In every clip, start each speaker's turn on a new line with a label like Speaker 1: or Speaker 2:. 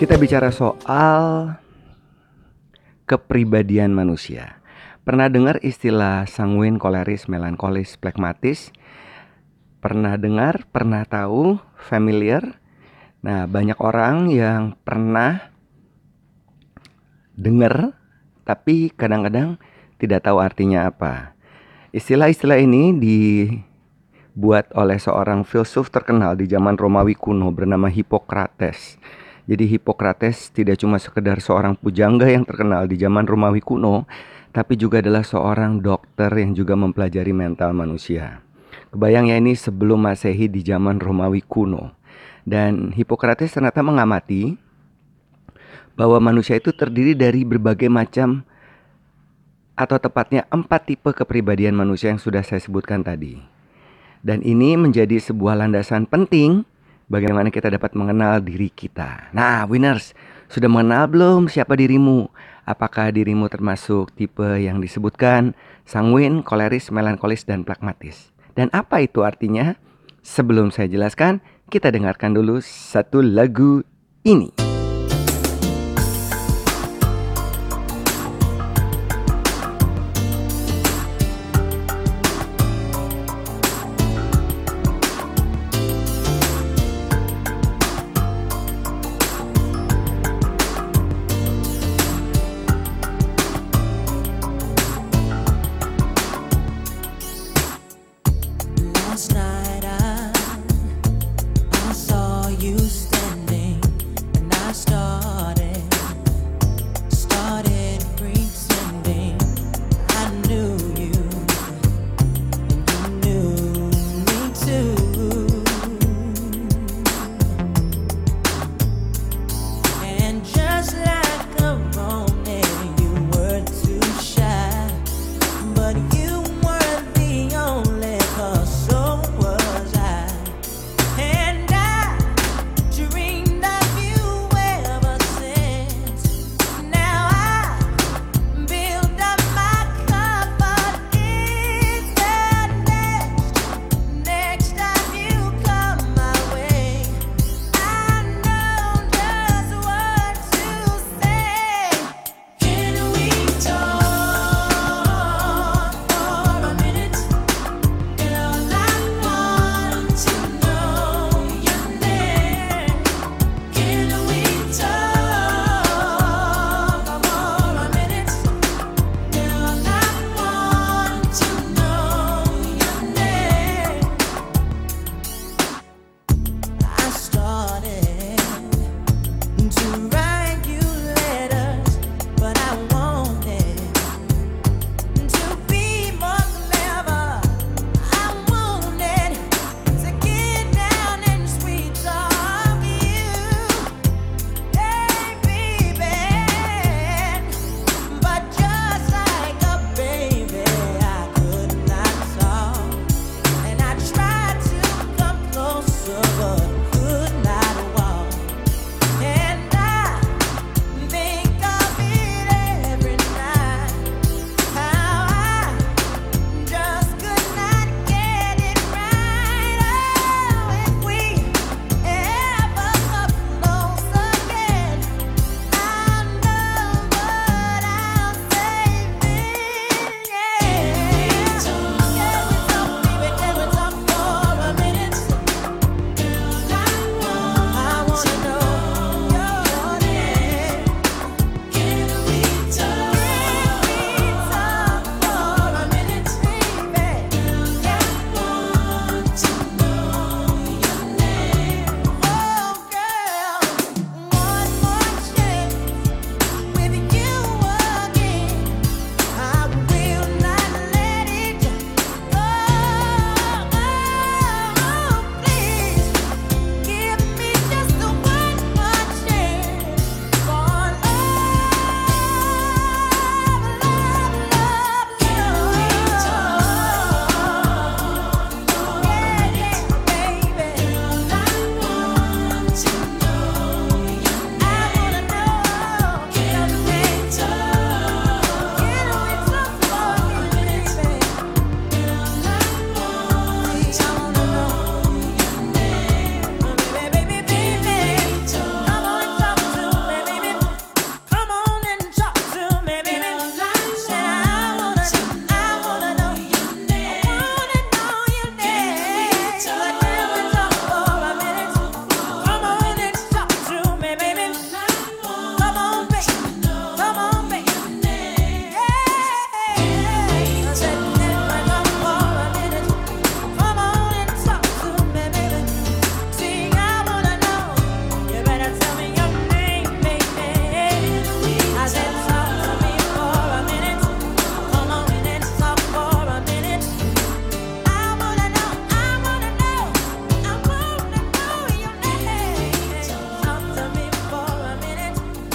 Speaker 1: Kita bicara soal kepribadian manusia. Pernah dengar istilah sanguin, koleris, melankolis, plekmatis? Pernah dengar, pernah tahu, familiar? Nah, banyak orang yang pernah dengar tapi kadang-kadang tidak tahu artinya apa. Istilah-istilah ini dibuat oleh seorang filsuf terkenal di zaman Romawi kuno bernama Hippocrates. Jadi Hippocrates tidak cuma sekedar seorang pujangga yang terkenal di zaman Romawi kuno, tapi juga adalah seorang dokter yang juga mempelajari mental manusia. Kebayang ya ini sebelum Masehi di zaman Romawi kuno. Dan Hippocrates ternyata mengamati bahwa manusia itu terdiri dari berbagai macam atau tepatnya empat tipe kepribadian manusia yang sudah saya sebutkan tadi. Dan ini menjadi sebuah landasan penting bagaimana kita dapat mengenal diri kita. Nah, winners, sudah mengenal belum siapa dirimu? Apakah dirimu termasuk tipe yang disebutkan sanguin, koleris, melankolis, dan pragmatis? Dan apa itu artinya? Sebelum saya jelaskan, kita dengarkan dulu satu lagu ini.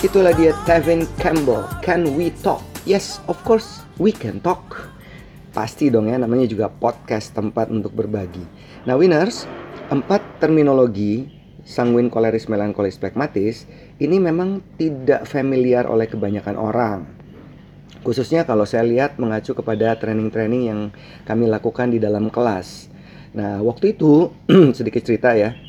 Speaker 2: Itulah dia Tevin Campbell. Can we talk? Yes, of course we can talk. Pasti dong ya, namanya juga podcast tempat untuk berbagi. Nah, winners, empat terminologi sanguin koleris melankolis plekmatis ini memang tidak familiar oleh kebanyakan orang. Khususnya kalau saya lihat mengacu kepada training-training yang kami lakukan di dalam kelas. Nah, waktu itu sedikit cerita ya.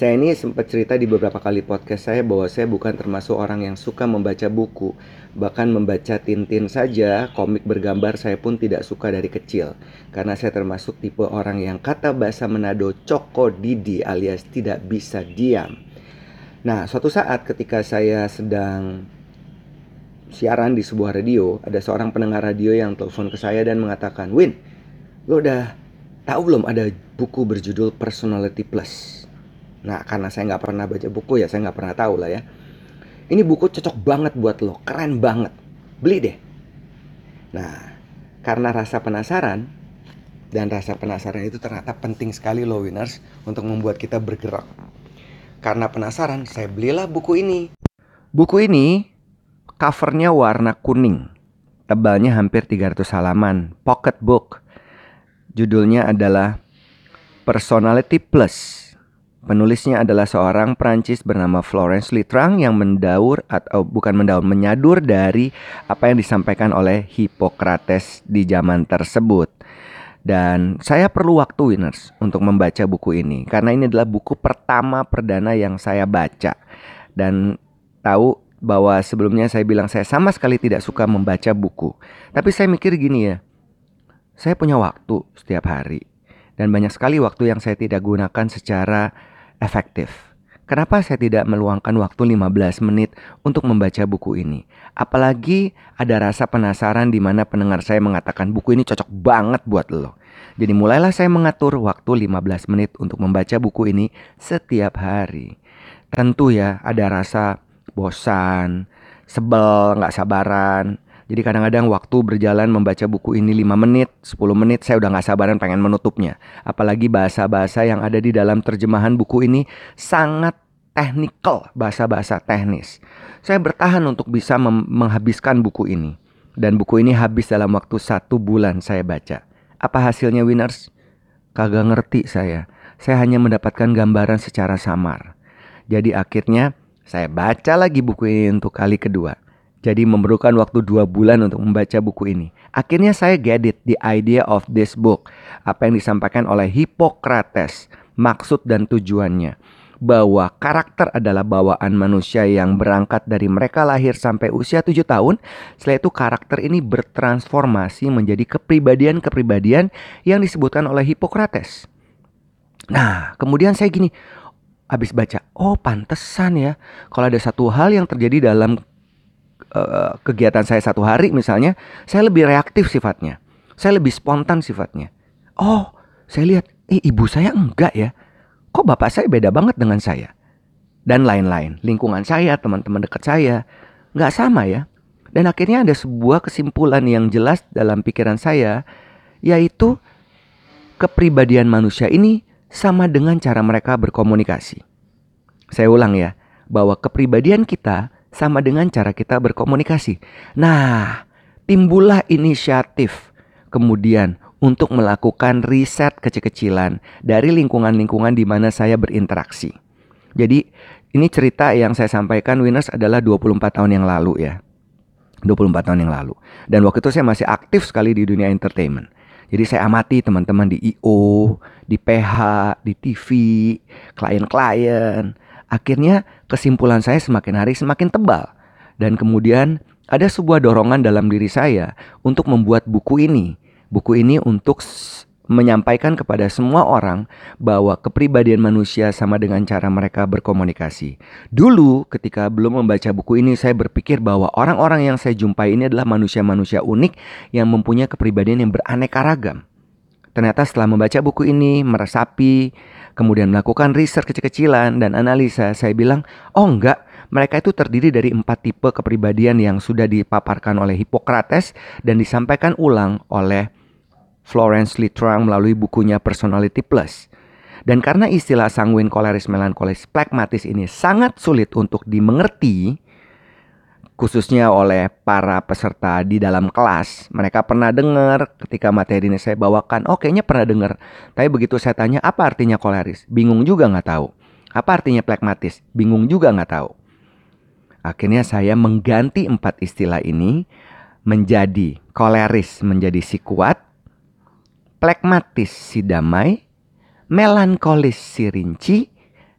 Speaker 2: Saya ini sempat cerita di beberapa kali podcast saya bahwa saya bukan termasuk orang yang suka membaca buku. Bahkan membaca Tintin saja, komik bergambar saya pun tidak suka dari kecil. Karena saya termasuk tipe orang yang kata bahasa Manado coko didi alias tidak bisa diam. Nah, suatu saat ketika saya sedang siaran di sebuah radio, ada seorang pendengar radio yang telepon ke saya dan mengatakan, Win, lo udah tahu belum ada buku berjudul Personality Plus? Nah karena saya nggak pernah baca buku ya saya nggak pernah tahu lah ya. Ini buku cocok banget buat lo, keren banget. Beli deh. Nah karena rasa penasaran dan rasa penasaran itu ternyata penting sekali loh winners untuk membuat kita bergerak. Karena penasaran saya belilah buku ini. Buku ini covernya warna kuning. Tebalnya hampir 300 halaman, pocket book. Judulnya adalah Personality Plus Penulisnya adalah seorang Prancis bernama Florence Littrang yang mendaur atau bukan mendaur, menyadur dari apa yang disampaikan oleh Hippocrates di zaman tersebut. Dan saya perlu waktu winners untuk membaca buku ini karena ini adalah buku pertama perdana yang saya baca. Dan tahu bahwa sebelumnya saya bilang saya sama sekali tidak suka membaca buku. Tapi saya mikir gini ya. Saya punya waktu setiap hari dan banyak sekali waktu yang saya tidak gunakan secara efektif. Kenapa saya tidak meluangkan waktu 15 menit untuk membaca buku ini? Apalagi ada rasa penasaran di mana pendengar saya mengatakan buku ini cocok banget buat lo. Jadi mulailah saya mengatur waktu 15 menit untuk membaca buku ini setiap hari. Tentu ya ada rasa bosan, sebel, nggak sabaran, jadi kadang-kadang waktu berjalan membaca buku ini 5 menit, 10 menit saya udah gak sabaran pengen menutupnya. Apalagi bahasa-bahasa yang ada di dalam terjemahan buku ini sangat teknikal, bahasa-bahasa teknis. Saya bertahan untuk bisa menghabiskan buku ini. Dan buku ini habis dalam waktu satu bulan saya baca. Apa hasilnya winners? Kagak ngerti saya. Saya hanya mendapatkan gambaran secara samar. Jadi akhirnya saya baca lagi buku ini untuk kali kedua. Jadi memerlukan waktu dua bulan untuk membaca buku ini. Akhirnya saya get it, the idea of this book. Apa yang disampaikan oleh Hippocrates, maksud dan tujuannya. Bahwa karakter adalah bawaan manusia yang berangkat dari mereka lahir sampai usia tujuh tahun. Setelah itu karakter ini bertransformasi menjadi kepribadian-kepribadian yang disebutkan oleh Hippocrates. Nah, kemudian saya gini, habis baca, oh pantesan ya. Kalau ada satu hal yang terjadi dalam uh, kegiatan saya satu hari misalnya, saya lebih reaktif sifatnya. Saya lebih spontan sifatnya. Oh, saya lihat, eh ibu saya enggak ya. Kok bapak saya beda banget dengan saya? Dan lain-lain. Lingkungan saya, teman-teman dekat saya, nggak sama ya. Dan akhirnya ada sebuah kesimpulan yang jelas dalam pikiran saya, yaitu kepribadian manusia ini sama dengan cara mereka berkomunikasi. Saya ulang ya, bahwa kepribadian kita sama dengan cara kita berkomunikasi. Nah, timbullah inisiatif kemudian untuk melakukan riset kecil-kecilan dari lingkungan-lingkungan di mana saya berinteraksi. Jadi, ini cerita yang saya sampaikan Winners adalah 24 tahun yang lalu ya. 24 tahun yang lalu. Dan waktu itu saya masih aktif sekali di dunia entertainment. Jadi saya amati teman-teman di IO, di PH, di TV, klien-klien, Akhirnya kesimpulan saya semakin hari semakin tebal. Dan kemudian ada sebuah dorongan dalam diri saya untuk membuat buku ini. Buku ini untuk menyampaikan kepada semua orang bahwa kepribadian manusia sama dengan cara mereka berkomunikasi. Dulu ketika belum membaca buku ini saya berpikir bahwa orang-orang yang saya jumpai ini adalah manusia-manusia unik yang mempunyai kepribadian yang beraneka ragam. Ternyata setelah membaca buku ini, meresapi, kemudian melakukan riset kecil-kecilan dan analisa, saya bilang, oh enggak, mereka itu terdiri dari empat tipe kepribadian yang sudah dipaparkan oleh Hippocrates dan disampaikan ulang oleh Florence Littrang melalui bukunya Personality Plus. Dan karena istilah sanguin koleris melankolis plekmatis ini sangat sulit untuk dimengerti, khususnya oleh para peserta di dalam kelas. Mereka pernah dengar ketika materi ini saya bawakan, oh kayaknya pernah dengar. Tapi begitu saya tanya apa artinya koleris, bingung juga nggak tahu. Apa artinya plekmatis, bingung juga nggak tahu. Akhirnya saya mengganti empat istilah ini menjadi koleris menjadi si kuat, plekmatis si damai, melankolis si rinci,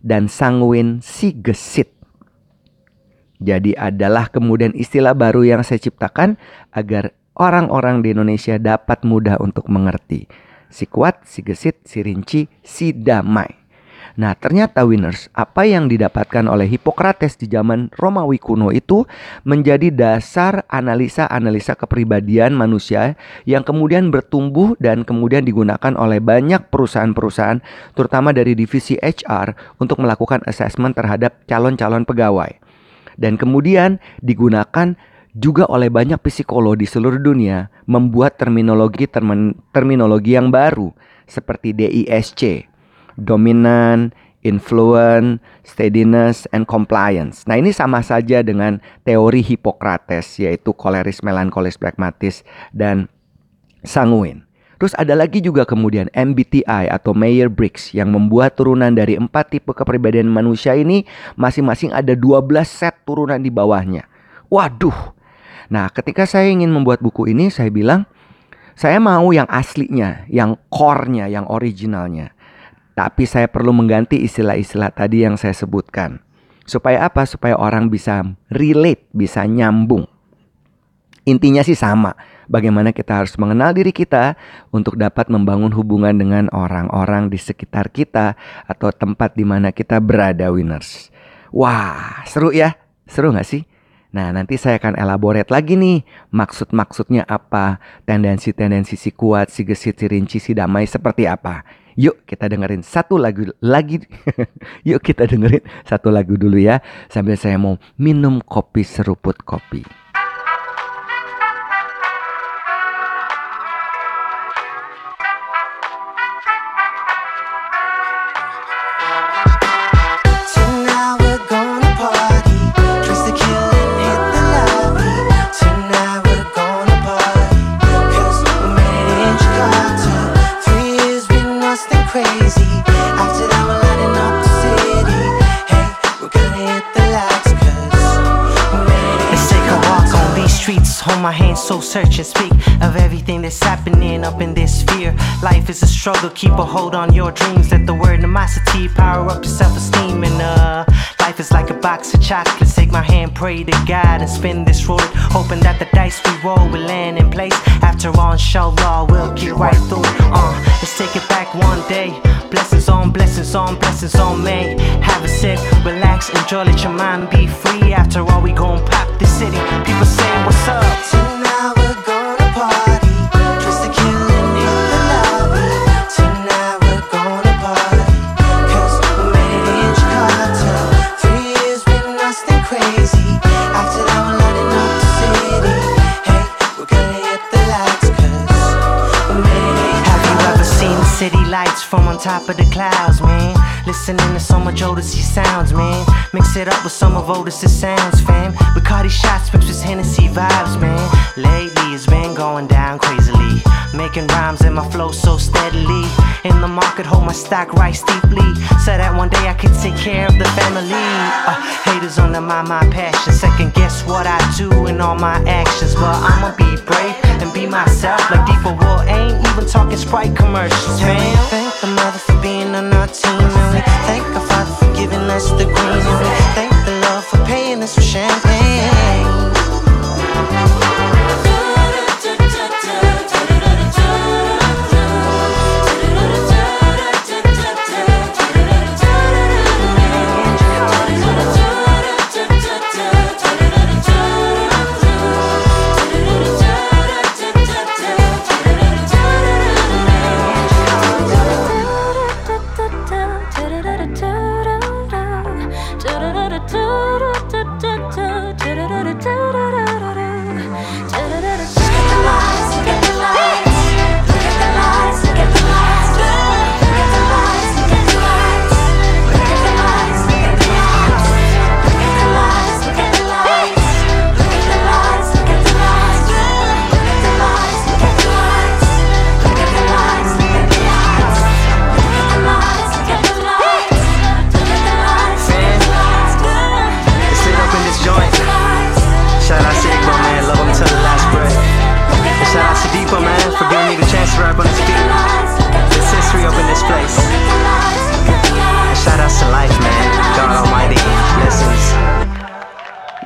Speaker 2: dan sanguin si gesit. Jadi adalah kemudian istilah baru yang saya ciptakan agar orang-orang di Indonesia dapat mudah untuk mengerti. Si kuat, si gesit, si rinci, si damai. Nah, ternyata winners, apa yang didapatkan oleh Hippocrates di zaman Romawi kuno itu menjadi dasar analisa-analisa kepribadian manusia yang kemudian bertumbuh dan kemudian digunakan oleh banyak perusahaan-perusahaan terutama dari divisi HR untuk melakukan assessment terhadap calon-calon pegawai dan kemudian digunakan juga oleh banyak psikolog di seluruh dunia membuat terminologi terminologi yang baru seperti DISC, dominan, influence, steadiness, and compliance. Nah ini sama saja dengan teori Hippocrates yaitu koleris, melankolis, pragmatis, dan sanguin. Terus ada lagi juga kemudian MBTI atau Mayer Briggs yang membuat turunan dari empat tipe kepribadian manusia ini masing-masing ada 12 set turunan di bawahnya. Waduh. Nah, ketika saya ingin membuat buku ini saya bilang saya mau yang aslinya, yang core-nya, yang originalnya. Tapi saya perlu mengganti istilah-istilah tadi yang saya sebutkan. Supaya apa? Supaya orang bisa relate, bisa nyambung. Intinya sih sama bagaimana kita harus mengenal diri kita untuk dapat membangun hubungan dengan orang-orang di sekitar kita atau tempat di mana kita berada winners. Wah, seru ya? Seru gak sih? Nah, nanti saya akan elaborate lagi nih maksud-maksudnya apa, tendensi-tendensi si kuat, si gesit, si rinci, si damai seperti apa. Yuk kita dengerin satu lagu lagi. Yuk kita dengerin satu lagu dulu ya sambil saya mau minum kopi seruput kopi.
Speaker 3: Struggle, keep a hold on your dreams. Let the word animosity power up your self esteem. And uh, life is like a box of chocolates. Take my hand, pray to God, and spin this road. Hoping that the dice we roll will land in place. After all, inshallah, we'll get right through it. Uh, let's take it back one day. Blessings on blessings on blessings on me. Have a sip, relax, enjoy, let your mind be free. After all, we gon' pop the city. People saying, What's up? From on top of the clouds, man. Listening to some of Jodeci sounds, man. Mix it up with some of Otis's sounds, fam. Bacardi shots mixed with Hennessy vibes, man. Lately it's been going down crazily. Making rhymes and my flow so steadily. In the market, hold my stock right steeply. So that one day I can take care of the family. Uh, haters under my, my passion. Second guess what I do in all my actions. But I'ma be brave and be myself. Like Deeper War ain't even talking Sprite commercials, man Thank the mother for being on our team. And we thank our Father for giving us the green. And we thank the Lord for paying us for champagne.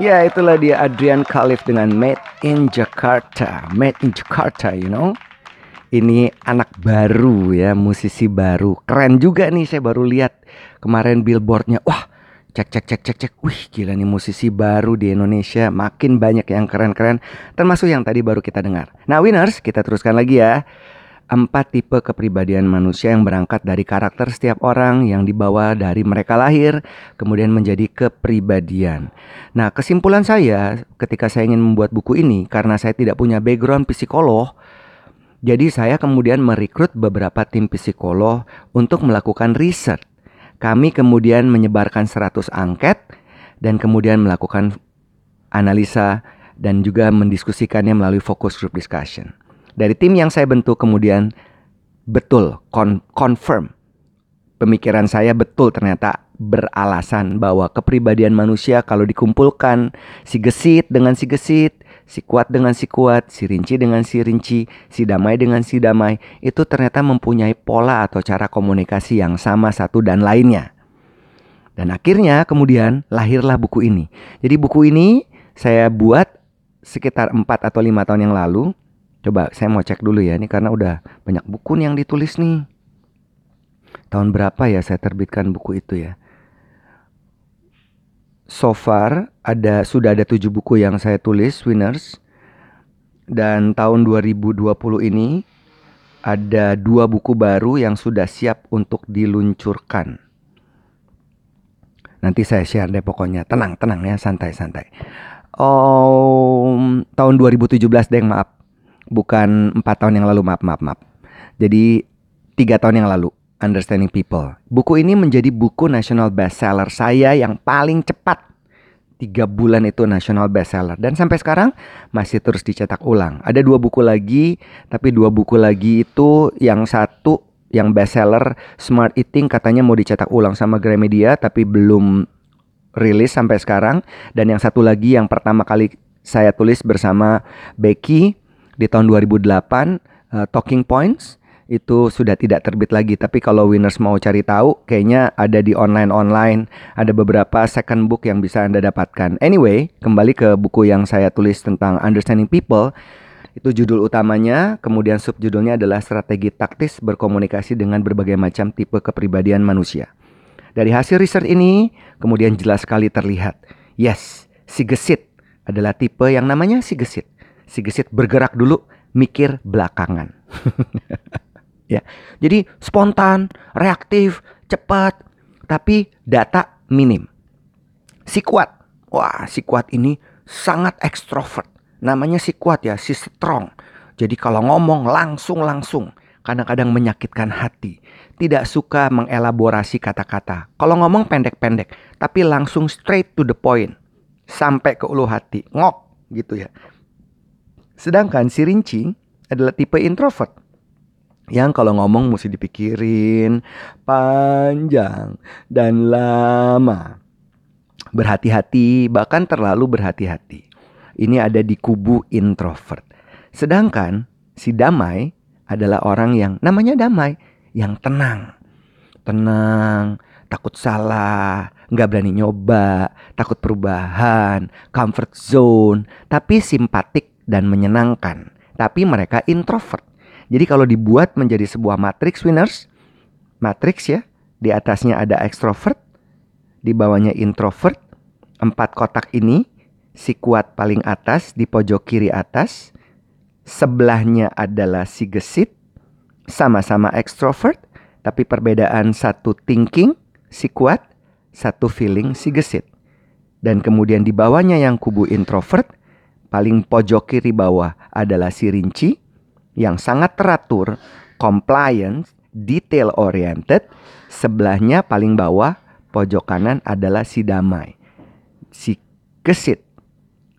Speaker 2: Ya itulah dia Adrian Khalif dengan Made in Jakarta. Made in Jakarta you know. Ini anak baru ya musisi baru. Keren juga nih saya baru lihat kemarin billboardnya. Wah cek cek cek cek cek. Wih gila nih musisi baru di Indonesia. Makin banyak yang keren-keren Termasuk yang tadi baru kita dengar. Nah winners kita teruskan lagi ya empat tipe kepribadian manusia yang berangkat dari karakter setiap orang yang dibawa dari mereka lahir kemudian menjadi kepribadian. Nah, kesimpulan saya ketika saya ingin membuat buku ini karena saya tidak punya background psikolog, jadi saya kemudian merekrut beberapa tim psikolog untuk melakukan riset. Kami kemudian menyebarkan 100 angket dan kemudian melakukan analisa dan juga mendiskusikannya melalui focus group discussion dari tim yang saya bentuk kemudian betul kon confirm pemikiran saya betul ternyata beralasan bahwa kepribadian manusia kalau dikumpulkan si gesit dengan si gesit, si kuat dengan si kuat, si rinci dengan si rinci, si damai dengan si damai, itu ternyata mempunyai pola atau cara komunikasi yang sama satu dan lainnya. Dan akhirnya kemudian lahirlah buku ini. Jadi buku ini saya buat sekitar 4 atau 5 tahun yang lalu Coba saya mau cek dulu ya ini karena udah banyak buku nih yang ditulis nih. Tahun berapa ya saya terbitkan buku itu ya? So far ada sudah ada tujuh buku yang saya tulis winners dan tahun 2020 ini ada dua buku baru yang sudah siap untuk diluncurkan. Nanti saya share deh pokoknya. Tenang, tenang ya, santai-santai. Oh, tahun 2017 deh, maaf bukan empat tahun yang lalu maaf maaf maaf. Jadi tiga tahun yang lalu Understanding People. Buku ini menjadi buku national bestseller saya yang paling cepat. Tiga bulan itu national bestseller. Dan sampai sekarang masih terus dicetak ulang. Ada dua buku lagi tapi dua buku lagi itu yang satu yang bestseller Smart Eating katanya mau dicetak ulang sama Gramedia tapi belum rilis sampai sekarang. Dan yang satu lagi yang pertama kali saya tulis bersama Becky di tahun 2008 uh, eh, Talking Points itu sudah tidak terbit lagi. Tapi kalau winners mau cari tahu kayaknya ada di online-online ada beberapa second book yang bisa Anda dapatkan. Anyway, kembali ke buku yang saya tulis tentang understanding people. Itu judul utamanya, kemudian subjudulnya adalah strategi taktis berkomunikasi dengan berbagai macam tipe kepribadian manusia. Dari hasil riset ini, kemudian jelas sekali terlihat, yes, si gesit adalah tipe yang namanya si gesit si gesit bergerak dulu, mikir belakangan. ya. Jadi spontan, reaktif, cepat, tapi data minim. Si kuat. Wah, si kuat ini sangat ekstrovert. Namanya si kuat ya, si strong. Jadi kalau ngomong langsung-langsung, kadang-kadang menyakitkan hati. Tidak suka mengelaborasi kata-kata. Kalau ngomong pendek-pendek, tapi langsung straight to the point. Sampai ke ulu hati. Ngok gitu ya. Sedangkan si Rinci adalah tipe introvert yang kalau ngomong mesti dipikirin panjang dan lama. Berhati-hati, bahkan terlalu berhati-hati. Ini ada di kubu introvert. Sedangkan si damai adalah orang yang namanya damai, yang tenang. Tenang, takut salah, nggak berani nyoba, takut perubahan, comfort zone, tapi simpatik dan menyenangkan, tapi mereka introvert. Jadi kalau dibuat menjadi sebuah matrix winners, matrix ya, di atasnya ada extrovert, di bawahnya introvert. Empat kotak ini si kuat paling atas di pojok kiri atas, sebelahnya adalah si gesit, sama-sama extrovert, tapi perbedaan satu thinking si kuat, satu feeling si gesit. Dan kemudian di bawahnya yang kubu introvert, paling pojok kiri bawah adalah si rinci yang sangat teratur, compliance, detail oriented. Sebelahnya paling bawah pojok kanan adalah si damai. Si gesit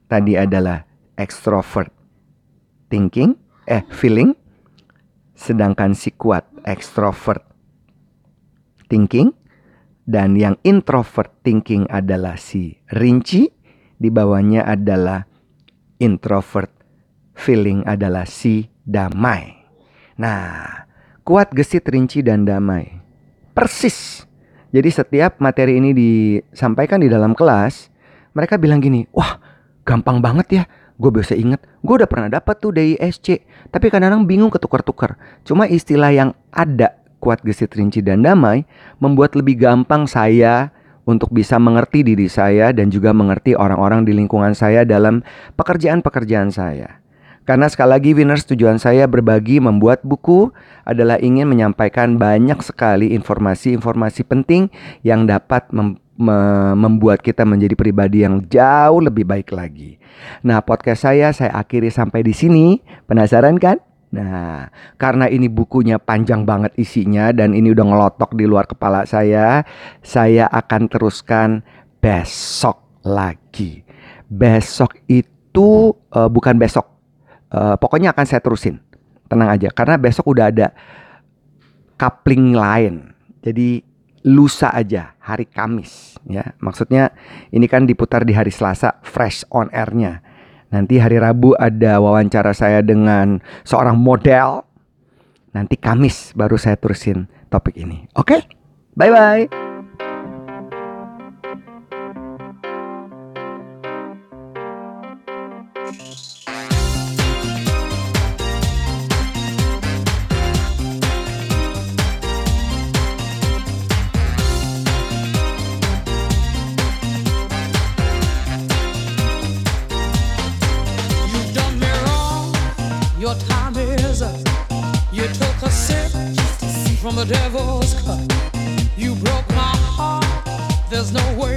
Speaker 2: tadi adalah extrovert thinking, eh feeling. Sedangkan si kuat extrovert thinking dan yang introvert thinking adalah si rinci. Di bawahnya adalah introvert feeling adalah si damai. Nah, kuat gesit rinci dan damai. Persis. Jadi setiap materi ini disampaikan di dalam kelas, mereka bilang gini, "Wah, gampang banget ya. Gue bisa inget, gue udah pernah dapat tuh DISC, tapi kadang-kadang bingung ketukar-tukar. Cuma istilah yang ada kuat gesit rinci dan damai membuat lebih gampang saya untuk bisa mengerti diri saya dan juga mengerti orang-orang di lingkungan saya dalam pekerjaan-pekerjaan saya. Karena sekali lagi winners tujuan saya berbagi membuat buku adalah ingin menyampaikan banyak sekali informasi-informasi penting yang dapat mem me membuat kita menjadi pribadi yang jauh lebih baik lagi. Nah, podcast saya saya akhiri sampai di sini. Penasaran kan? Nah, karena ini bukunya panjang banget isinya dan ini udah ngelotok di luar kepala saya, saya akan teruskan besok lagi. Besok itu uh, bukan besok. Uh, pokoknya akan saya terusin. Tenang aja karena besok udah ada coupling lain. Jadi lusa aja hari Kamis ya. Maksudnya ini kan diputar di hari Selasa fresh on airnya nanti hari Rabu ada wawancara saya dengan seorang model. Nanti Kamis baru saya terusin topik ini. Oke? Okay? bye
Speaker 4: from the devil's cup. You broke my heart, there's no way